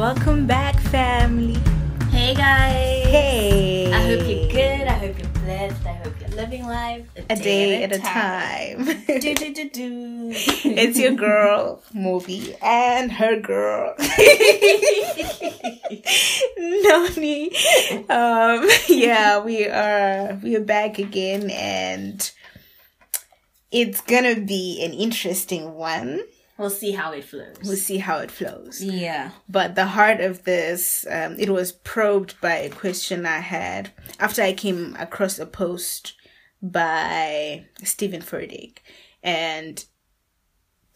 Welcome back, family. Hey guys. Hey. I hope you're good. I hope you're blessed. I hope you're living life A day at a time. do, do, do, do. it's your girl, Movie, and her girl, Noni. Um, yeah, we are we are back again, and it's gonna be an interesting one. We'll see how it flows. We'll see how it flows. yeah. But the heart of this, um, it was probed by a question I had after I came across a post by Steven Furtick. And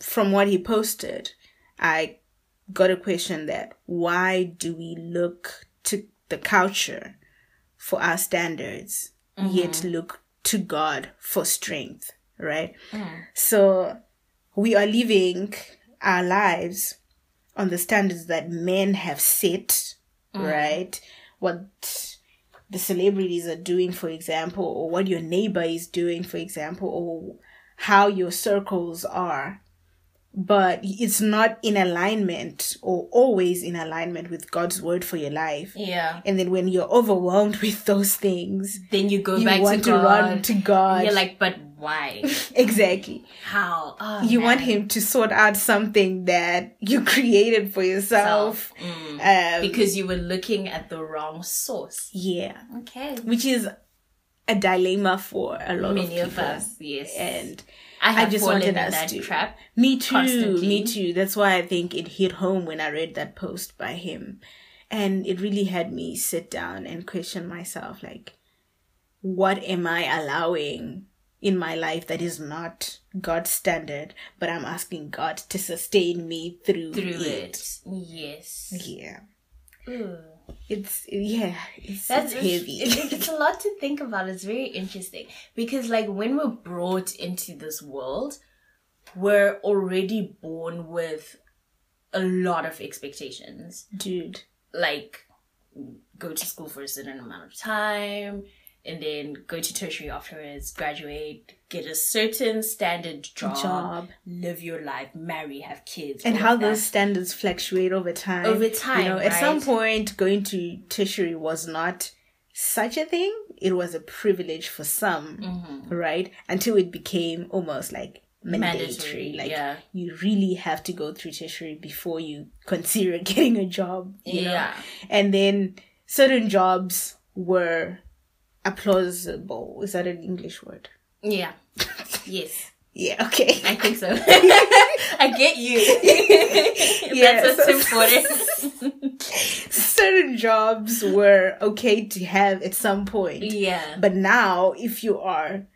from what he posted, I got a question that why do we look to the culture for our standards, yet look to God for strength, right? So we are living our lives on the standards that men have set, mm. right? What the celebrities are doing, for example, or what your neighbor is doing, for example, or how your circles are. But it's not in alignment or always in alignment with God's word for your life. Yeah. And then when you're overwhelmed with those things, Then you go you back want to to, God. run to God. You're like, but why? exactly. how? Oh, You man. want him to sort out something that you created for yourself. Mm. Um, because you were looking at the wrong source. yeah, Okay. which is a dilemma for a lot Many of of us, yes. And I have just fallen wanted in us that to- trap. me too, Constantly. me too. That's why I think it hit home when I read that post by him. And it really had me sit down and question myself like, what am I allowing in my life that is not God's standard, but I'm asking God to sustain me through, Through it. it. Yes. Yeah. Ooh. It's yeah, it's, That's it's heavy. It's, it's a lot to think about. It's very interesting because, like, when we're brought into this world, we're already born with a lot of expectations. Dude. Like, go to school for a certain amount of time, and then go to tertiary afterwards, graduate, get a certain standard job, Job. live your life, marry, have kids, And how those standards fluctuate over time. Over You time, know, at some point going to tertiary was not such a thing. It was a privilege for some, Mm-hmm. right? Until it became almost like mandatory. Mandatory, like yeah. you really have to go through tertiary before you consider getting a job. You know? Yeah. And then certain jobs were applaudable. Is that an English word? Yeah. yes. Yeah, okay. I think so. I get you. Yeah, That's so- important. certain jobs were okay to have at some point. yeah. But now, if you are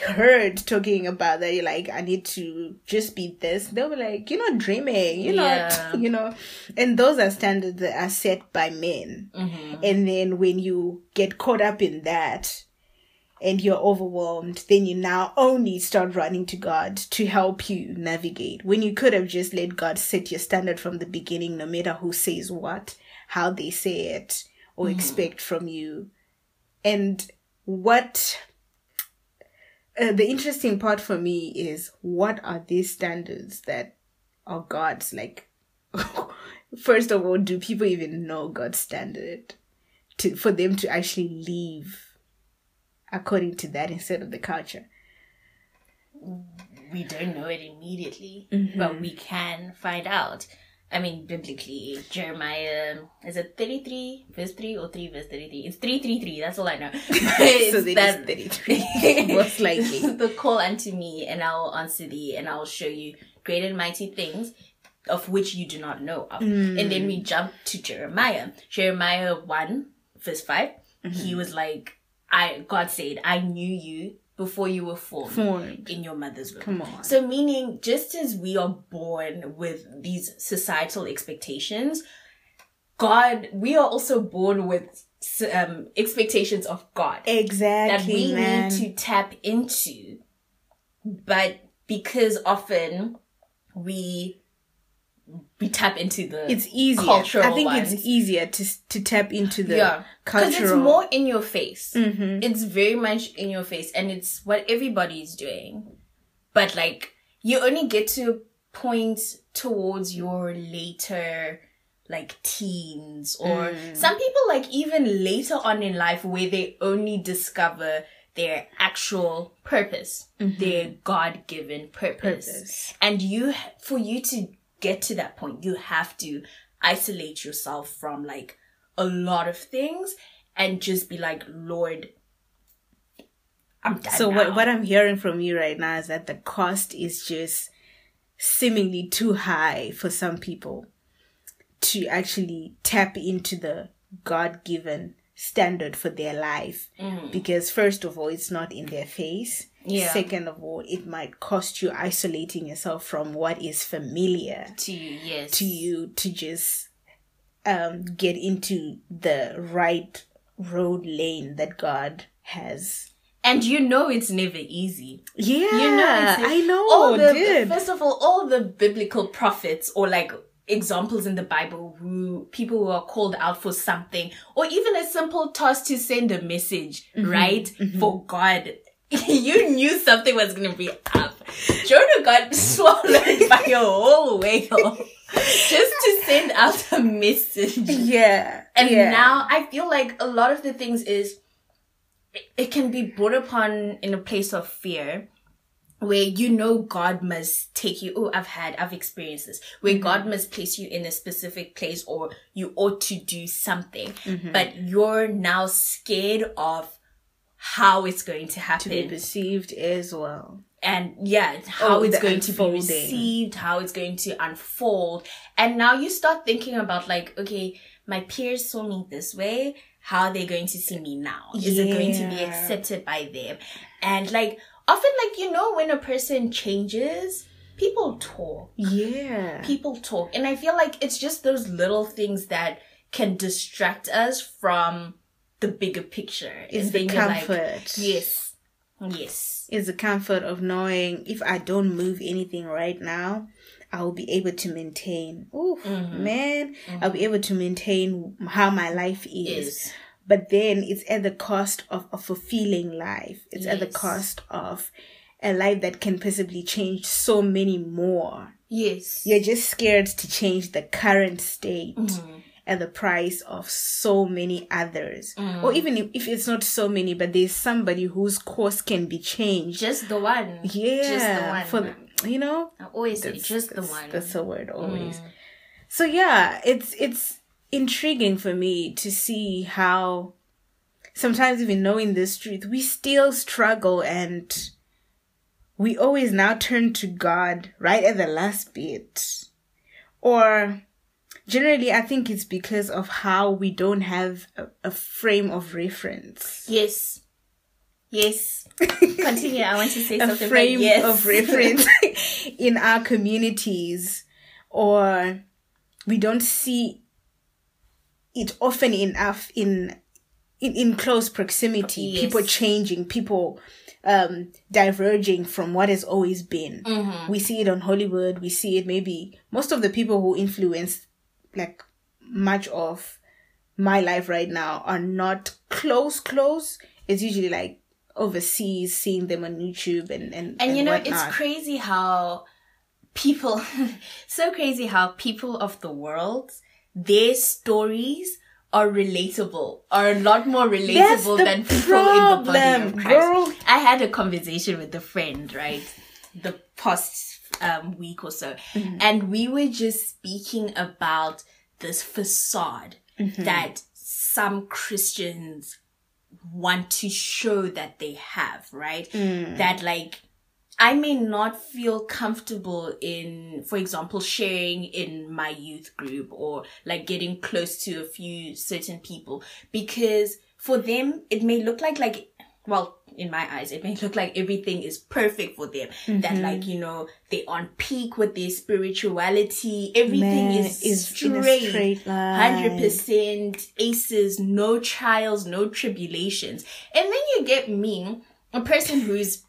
heard talking about that, you're like, I need to just be this, they'll be like, you're not dreaming. You're Yeah. not, you know. And those are standards that are set by men. Mm-hmm. And then when you get caught up in that, and you're overwhelmed, then you now only start running to God to help you navigate. When you could have just let God set your standard from the beginning, no matter who says what, how they say it, or expect from you. And what uh, the interesting part for me is what are these standards that are God's? Like, first of all, do people even know God's standard to for them to actually live according to that instead of the culture? We don't know it immediately, Mm-hmm. but we can find out. I mean, biblically, Jeremiah, is it 33 verse 3 or 3 verse 33? It's 333, that's all I know. so just 33, most likely. the call unto me, and I will answer thee, and I will show you great and mighty things of which you do not know of. Hmm. And then we jump to Jeremiah. Jeremiah 1, verse 5. He mm-hmm. was like, I God said, I knew you before you were formed, Formed. in your mother's womb. Come on. So meaning just as we are born with these societal expectations, God, we are also born with um, expectations of God Exactly. that we man. need to tap into. But because often we we tap into the it's easier. cultural I think ones. it's easier to to tap into the yeah because it's more in your face. Mhm. It's very much in your face, and it's what everybody is doing. But like you only get to point towards your later like teens or some people like even later on in life where they only discover their actual purpose, their God given purpose. Purpose. And you, for you to get to that point, you have to isolate yourself from like a lot of things and just be like, Lord, I'm done. So now. what what I'm hearing from you right now is that the cost is just seemingly too high for some people to actually tap into the God given standard for their life. Mm. Because first of all, it's not in their face. Yeah. Second of all, it might cost you isolating yourself from what is familiar to you, yes. to you to just um get into the right road lane that God has. And you know it's never easy. Yeah, You know, I know, all the. First of all, all the biblical prophets or like examples in the Bible who people who are called out for something or even a simple task to send a message, Mm-hmm. right? For God. you knew something was going to be up. Jonah got swallowed by a whole whale just to send out a message. yeah, And yeah. now I feel like a lot of the things is it, it can be brought upon in a place of fear where you know God must take you. Oh, I've had, I've experienced this. Where Mm-hmm. God must place you in a specific place or you ought to do something, Mm-hmm. but you're now scared of how it's going to to be happen perceived as well. and yeah, how Oh, it's going to be received, how it's going to unfold. And now you start thinking about like, okay, my peers saw me this way. How are they going to see me now? Is it going to be accepted by them? And like, often like, you know, when a person changes, people talk. Yeah, People talk. And I feel like it's just those little things that can distract us from the bigger picture. is the you're like, comfort. yes. Yes. is the comfort of knowing if I don't move anything right now, I will be able to maintain. Oh Mm-hmm. man, I'll be able to maintain how my life is. Is. But then it's at the cost of a fulfilling life. It's at the cost of a life that can possibly change so many more. Yes. You're just scared to change the current state Mm-hmm. At the price of so many others. Mm. Or even if, if it's not so many, but there's somebody whose course can be changed. Just the one. yeah. Just the one. For, you know? I always say just the one. Mm. That's the word always. So yeah, it's it's intriguing for me to see how sometimes even knowing this truth, we still struggle and we always now turn to God right at the last bit. Or generally I think it's because of how we don't have a, a frame of reference. Yes. Yes. Continue. I want to say a something. frame yes. of reference in our communities or we don't see it often enough in in, in close proximity Yes. people changing people um diverging from what has always been Mm-hmm. we see it on hollywood we see it maybe most of the people who influence like much of my life right now are not close close it's usually like overseas seeing them on youtube and and, And you know, whatnot. it's crazy how people, so crazy how people of the world, their stories are relatable, are a lot more relatable than people in the body problem, of Christ. girl. I had a conversation with a friend, right? The past um, week or so. Mm-hmm. And we were just speaking about this facade Mm-hmm. that some Christians want to show that they have, right? Mm. That like, I may not feel comfortable in, for example, sharing in my youth group or like getting close to a few certain people because for them, it may look like, like, well, in my eyes, it may look like everything is perfect for them. That like, you know, they're on peak with their spirituality. Everything Man, is, is straight. Hundred percent aces, no trials, no tribulations. And then you get me, a person who's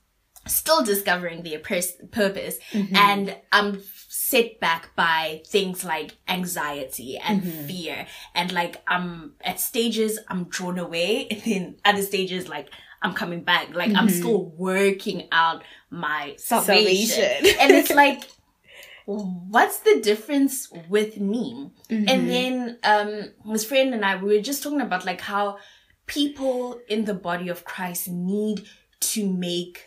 still discovering their pers- purpose, and I'm set back by things like anxiety and fear, and like I'm at stages I'm drawn away, and then other stages like I'm coming back, like I'm still working out my salvation, Salvation. and it's like what's the difference with me? Mm-hmm. And then um his friend and I we were just talking about like how people in the body of Christ need to make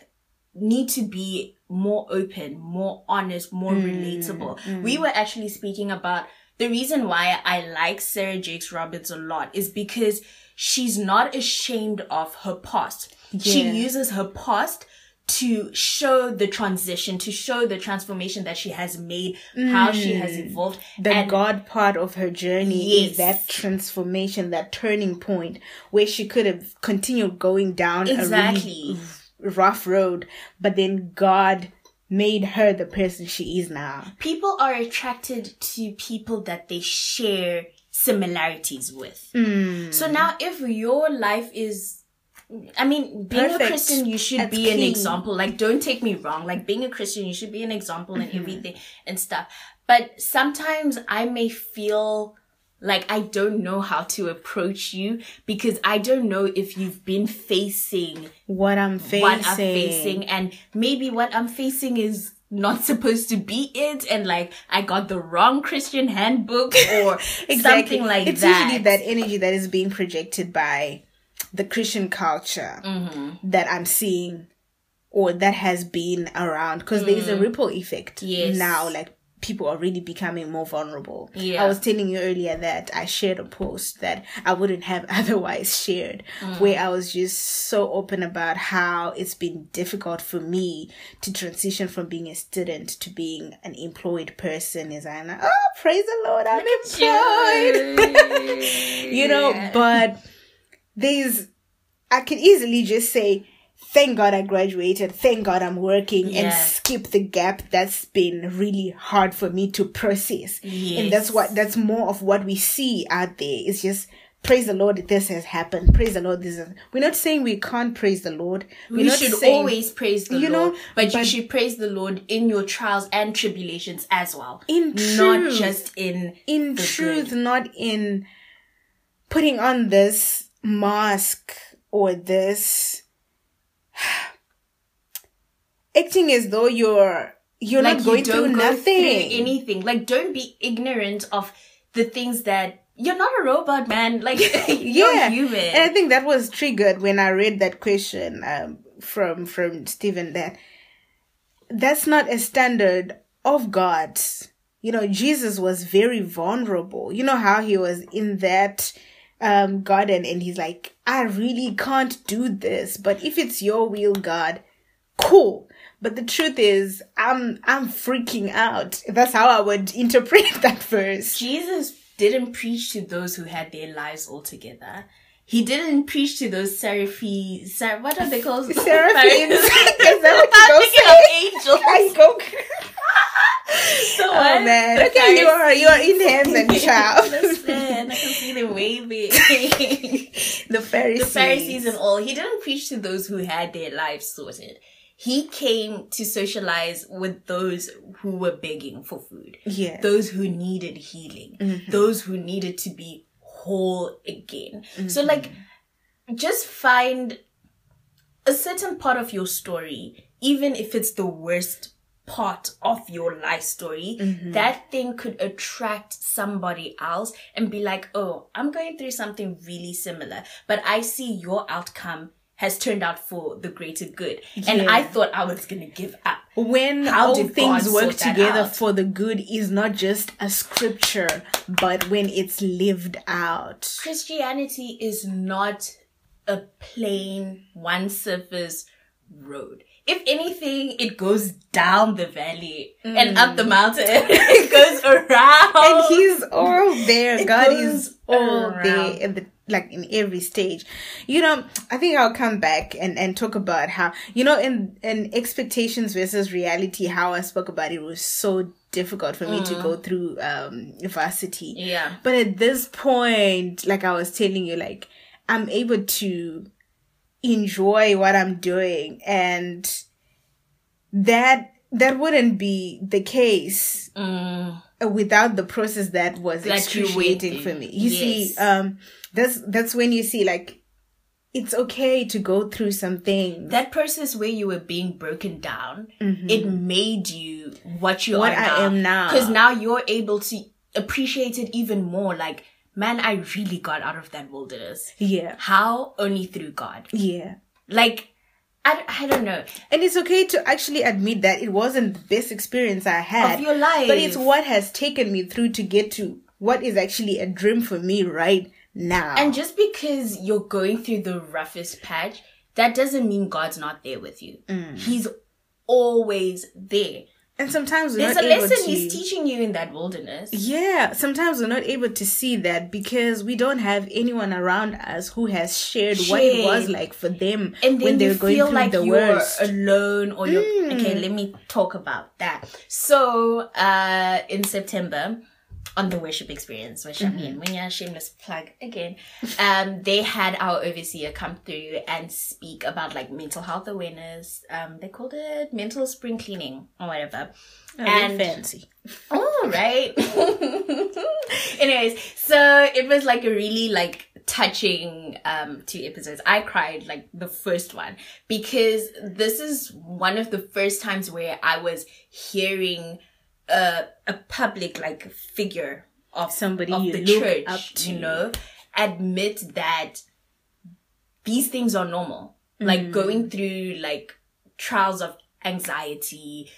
need to be more open, more honest, more Mm, relatable. We were actually speaking about the reason why I like Sarah Jakes Roberts a lot is because she's not ashamed of her past. She uses her past to show the transition, to show the transformation that she has made, how she has evolved. Mm. the and God part of her journey Yes. is that transformation, that turning point where she could have continued going down Exactly. a really rough road, but then God made her the person she is now. people are attracted to people that they share similarities with. Hmm. So now if your life is I mean, being Perfect. a Christian, you should That's be an example. Like, don't take me wrong. Like, being a Christian, you should be an example Mm-hmm. in everything and stuff. But sometimes I may feel like I don't know how to approach you because I don't know if you've been facing What I'm facing. what I'm facing and maybe what I'm facing is not supposed to be it and like I got the wrong Christian handbook or something like it's that. usually that energy that is being projected by the Christian culture Mm-hmm. that I'm seeing or that has been around because there is a ripple effect Mm. Yes. now like people are really becoming more vulnerable. Yeah. i was telling you earlier that i shared a post that i wouldn't have otherwise shared Mm. where i was just so open about how it's been difficult for me to transition from being a student to being an employed person. Is i'm like oh praise the lord i'm employed. You know but there's i can easily just say thank god i graduated. Thank god i'm working. And skip the gap that's been really hard for me to process. And that's what that's more of what we see out there. It's just praise the lord this has happened. Praise the lord this is we're not saying we can't praise the lord. We're we not should saying- always praise the you Lord, know, but, you should praise the Lord in your trials and tribulations as well. In not truth. just in in the truth good. not in putting on this mask or this acting as though you're you're like not going you through go nothing through anything. Like don't be ignorant of the things that you're not a robot, man. Like you're yeah human. and i think that was triggered when i read that question um, from from steven that that's not a standard of god you know jesus was very vulnerable you know how he was in that um garden and he's like i really can't do this but if it's your will god cool but the truth is i'm i'm freaking out that's how i would interpret that verse Jesus didn't preach to those who had their lives all together. He didn't preach to those seraphi, ser- what are they called? Seraphims. Seraphim. Is that what you of angels. I go The Oh man. the Okay, you are you are in heaven, child. I can see them waving. the Pharisees. the Pharisees and all. He didn't preach to those who had their lives sorted. He came to socialize with those who were begging for food. Yeah. Those who needed healing. Mm-hmm. Those who needed to be whole again. So mm-hmm. like just find a certain part of your story, even if it's the worst part of your life story, mm-hmm. that thing could attract somebody else and be like, oh, I'm going through something really similar, but I see your outcome has turned out for the greater good. And I thought I was going to give up. when How all things God work together for the good is not just a scripture, but when it's lived out. Christianity is not a plain one surface road. If anything, it goes down the valley and up the mm. mountain. it goes around. And he's all there. It God is all around. there in the like in every stage. You know, I think I'll come back and, and talk about how you know in in expectations versus reality, how I spoke about it was so difficult for me to go through um varsity. Yeah. But at this point, like I was telling you, like I'm able to enjoy what I'm doing and that that wouldn't be the case Mm, without the process that was That excruciating for me. You see, um, that's that's when you see like it's okay to go through something. that process where you were being broken down, it made you what you Mm-hmm. What are I am now. Because now you're able to appreciate it even more. Like, man, I really got out of that wilderness. yeah. How? Only through God. Yeah. Like, I, I don't know. And it's okay to actually admit that it wasn't the best experience I had. Of your life. But it's what has taken me through to get to what is actually a dream for me right now. And just because you're going through the roughest patch, that doesn't mean God's not there with you. Mm. He's always there. And sometimes we're a lesson to. He's teaching you in that wilderness. Yeah, sometimes we're not able to see that because we don't have anyone around us who has shared, what it was like for them and then when they you were going through like the worst. Mm. alone or you're okay let me talk about that so uh in september on the worship experience which Mm-hmm. i mean when you're shameless plug again um they had our overseer come through and speak about like mental health awareness um they called it mental spring cleaning or whatever Oh, and fancy. Oh, right. Anyways, so it was like a really like touching um two episodes. I cried like the first one because this is one of the first times where I was hearing a a public like figure of Somebody of you the look church, up to. you know, admit that these things are normal. Like Mm. going through like trials of anxiety,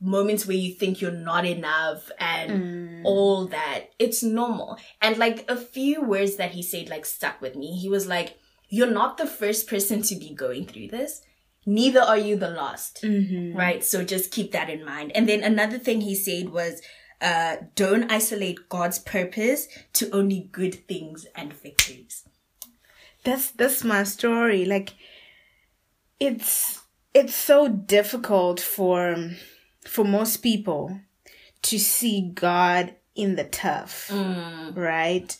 moments where you think you're not enough and Mm. all that. It's normal. And like a few words that he said like stuck with me. He was like, You're not the first person to be going through this. Neither are you the last. Mm-hmm. Right? So just keep that in mind. And then another thing he said was, uh, don't isolate God's purpose to only good things and victories. that's that's my story like it's it's so difficult for for most people to see god in the tough right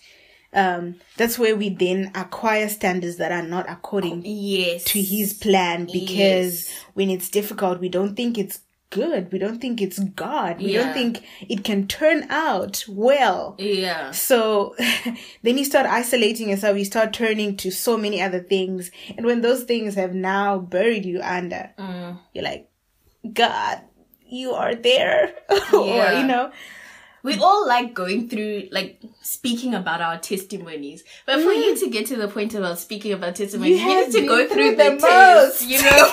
um that's where we then acquire standards that are not according Yes. to his plan because when it's difficult we don't think it's good we don't think it's god we Yeah. don't think it can turn out well Yeah. so then you start isolating yourself, you start turning to so many other things. And when those things have now buried you under, Mm. you're like, God, you are there. or, you know, We all like going through, like speaking about our testimonies. But for you to get to the point about speaking about testimonies, You you, need to go through through the, the test, most. you know?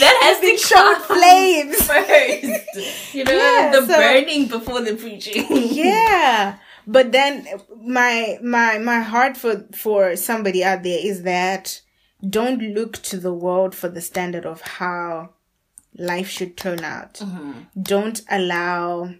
that has been come flames. first. You know, Yeah, the so- burning before the preaching. yeah. But then my my my heart for for somebody out there is that don't look to the world for the standard of how life should turn out. Mm-hmm. Don't allow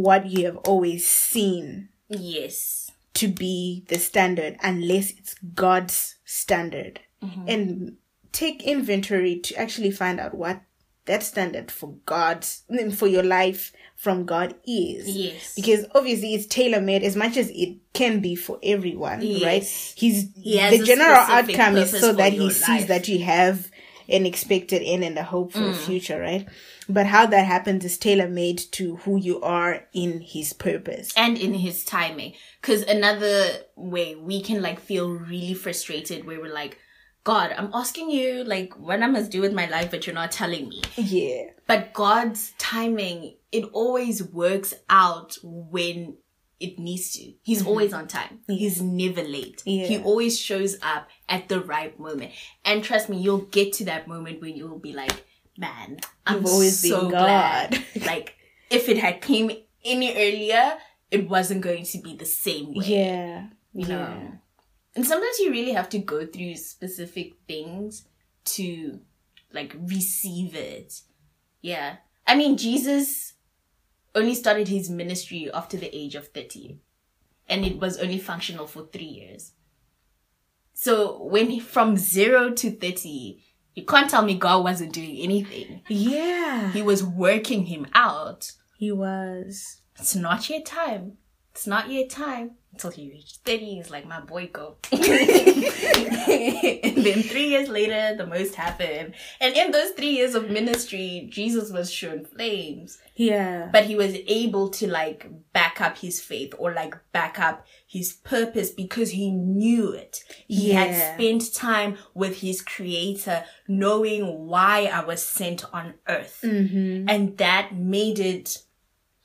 what you have always seen Yes. to be the standard unless it's God's standard. Mm-hmm. And take inventory to actually find out what that standard for God's for your life from God is. Yes. Because obviously it's tailor made as much as it can be for everyone, Yes. right? He's He the general outcome is so that he sees life. that you have an expected end and a hope for Mm. future, right? But how that happens is tailor made to who you are in his purpose. and in his timing. Because another way we can like feel really frustrated where we're like, God, I'm asking you like what I must do with my life, but you're not telling me. Yeah. But God's timing, it always works out when it needs to. He's always on time. He's never late. Mm-hmm. Yeah. He always shows up at the right moment. And trust me, you'll get to that moment when you'll be like, man, I'm You've always been so God." glad. like, if it had came any earlier, it wasn't going to be the same way. Yeah. You yeah. know? And sometimes you really have to go through specific things to like receive it. Yeah. I mean, Jesus only started his ministry after the age of 30. And it was only functional for three years. So when he, from zero to 30, you can't tell me God wasn't doing anything. Yeah. He was working him out. He was. It's not your time. it's not your time until he reached 30. He's like, my boy, go. and then three years later, the most happened. And in those three years of ministry, Jesus was shown flames. Yeah. But he was able to like back up his faith or like back up his purpose because he knew it. He Yeah. had spent time with his creator knowing why I was sent on earth. Mm-hmm. And that made it,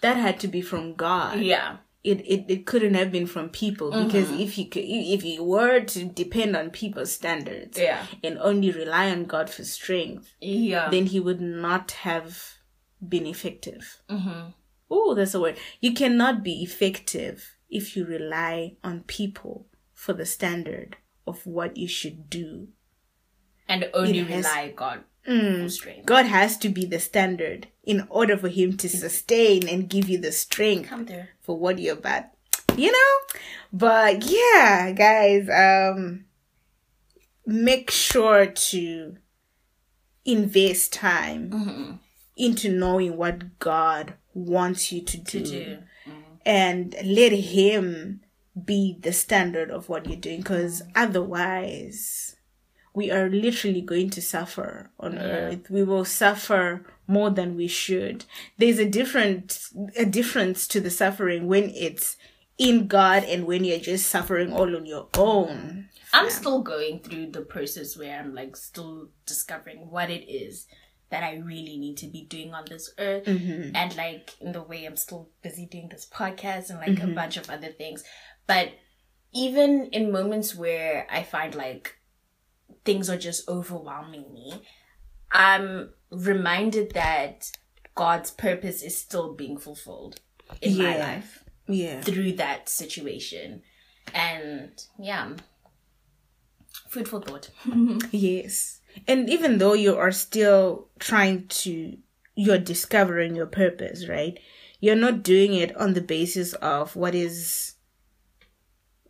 that had to be from God. yeah. It, it it couldn't have been from people because if you could, if you were to depend on people's standards Yeah. and only rely on God for strength, Yeah. then he would not have been effective. mm-hmm. Oh, that's a word. You cannot be effective if you rely on people for the standard of what you should do. And only has- rely God Mm. God has to be the standard in order for him to sustain and give you the strength for what you're about. You know? But yeah, guys, um make sure to invest time Mm-hmm. into knowing what God wants you to do, To do. and let him be the standard of what you're doing because otherwise we are literally going to suffer on earth we will suffer more than we should there's a different a difference to the suffering when it's in god and when you're just suffering all on your own I'm still going through the process where I'm like still discovering what it is that I really need to be doing on this earth. Mm-hmm. And like in the way I'm still busy doing this podcast and like a bunch of other things. But even in moments where I find like things are just overwhelming me, I'm reminded that God's purpose is still being fulfilled in my life yeah through that situation. And yeah, food for thought. Yes. And even though you are still trying to, you're discovering your purpose, right? You're not doing it on the basis of what is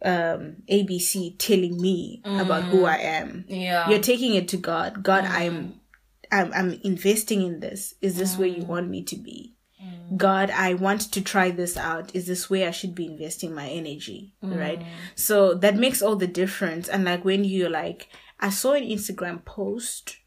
um ABC telling me about who mm-hmm. I am. Yeah. You're taking it to God. God, mm-hmm. I'm I'm I'm investing in this. Is this where you mm-hmm. want me to be? God, I want to try this out. Is this where I should be investing my energy? Right? So that makes all the difference. And like when you're like, I saw an Instagram post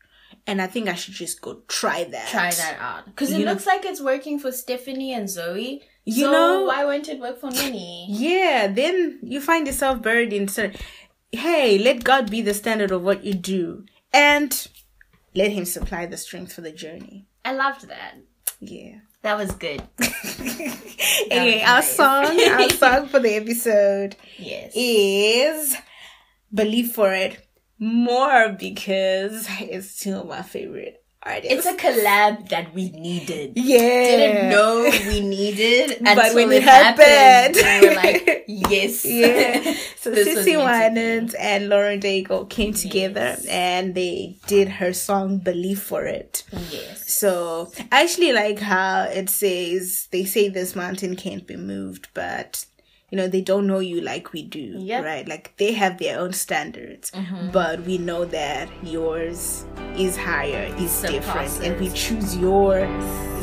and I think I should just go try that. Try that out. Because it know- looks like it's working for Stephanie and Zoe. You so know- why won't it work for Minnie? Yeah, then you find yourself buried in certain. Hey, let God be the standard of what you do, and let Him supply the strength for the journey. I loved that. Yeah. That was good. anyway, was our song, our song for the episode Yes. is "Believe for It" more because it's of my favorite artists. It's a collab that we needed. yeah. Didn't know we needed, But when it it happened- we were like, yes. Yeah. So CeCe. Winans and Lauren Daigle came together and they did her song Believe for It. yes. So I actually like how it says they say this mountain can't be moved, but you know, they don't know you like we do. Yep. Right? Like they have their own standards. But we know that yours is higher, is different, and we choose yours.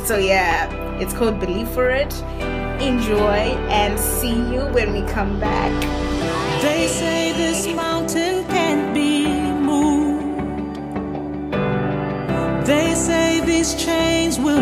So yeah, it's called Believe for It. Enjoy and see you when we come back. They say this mountain can't be moved. They say these chains will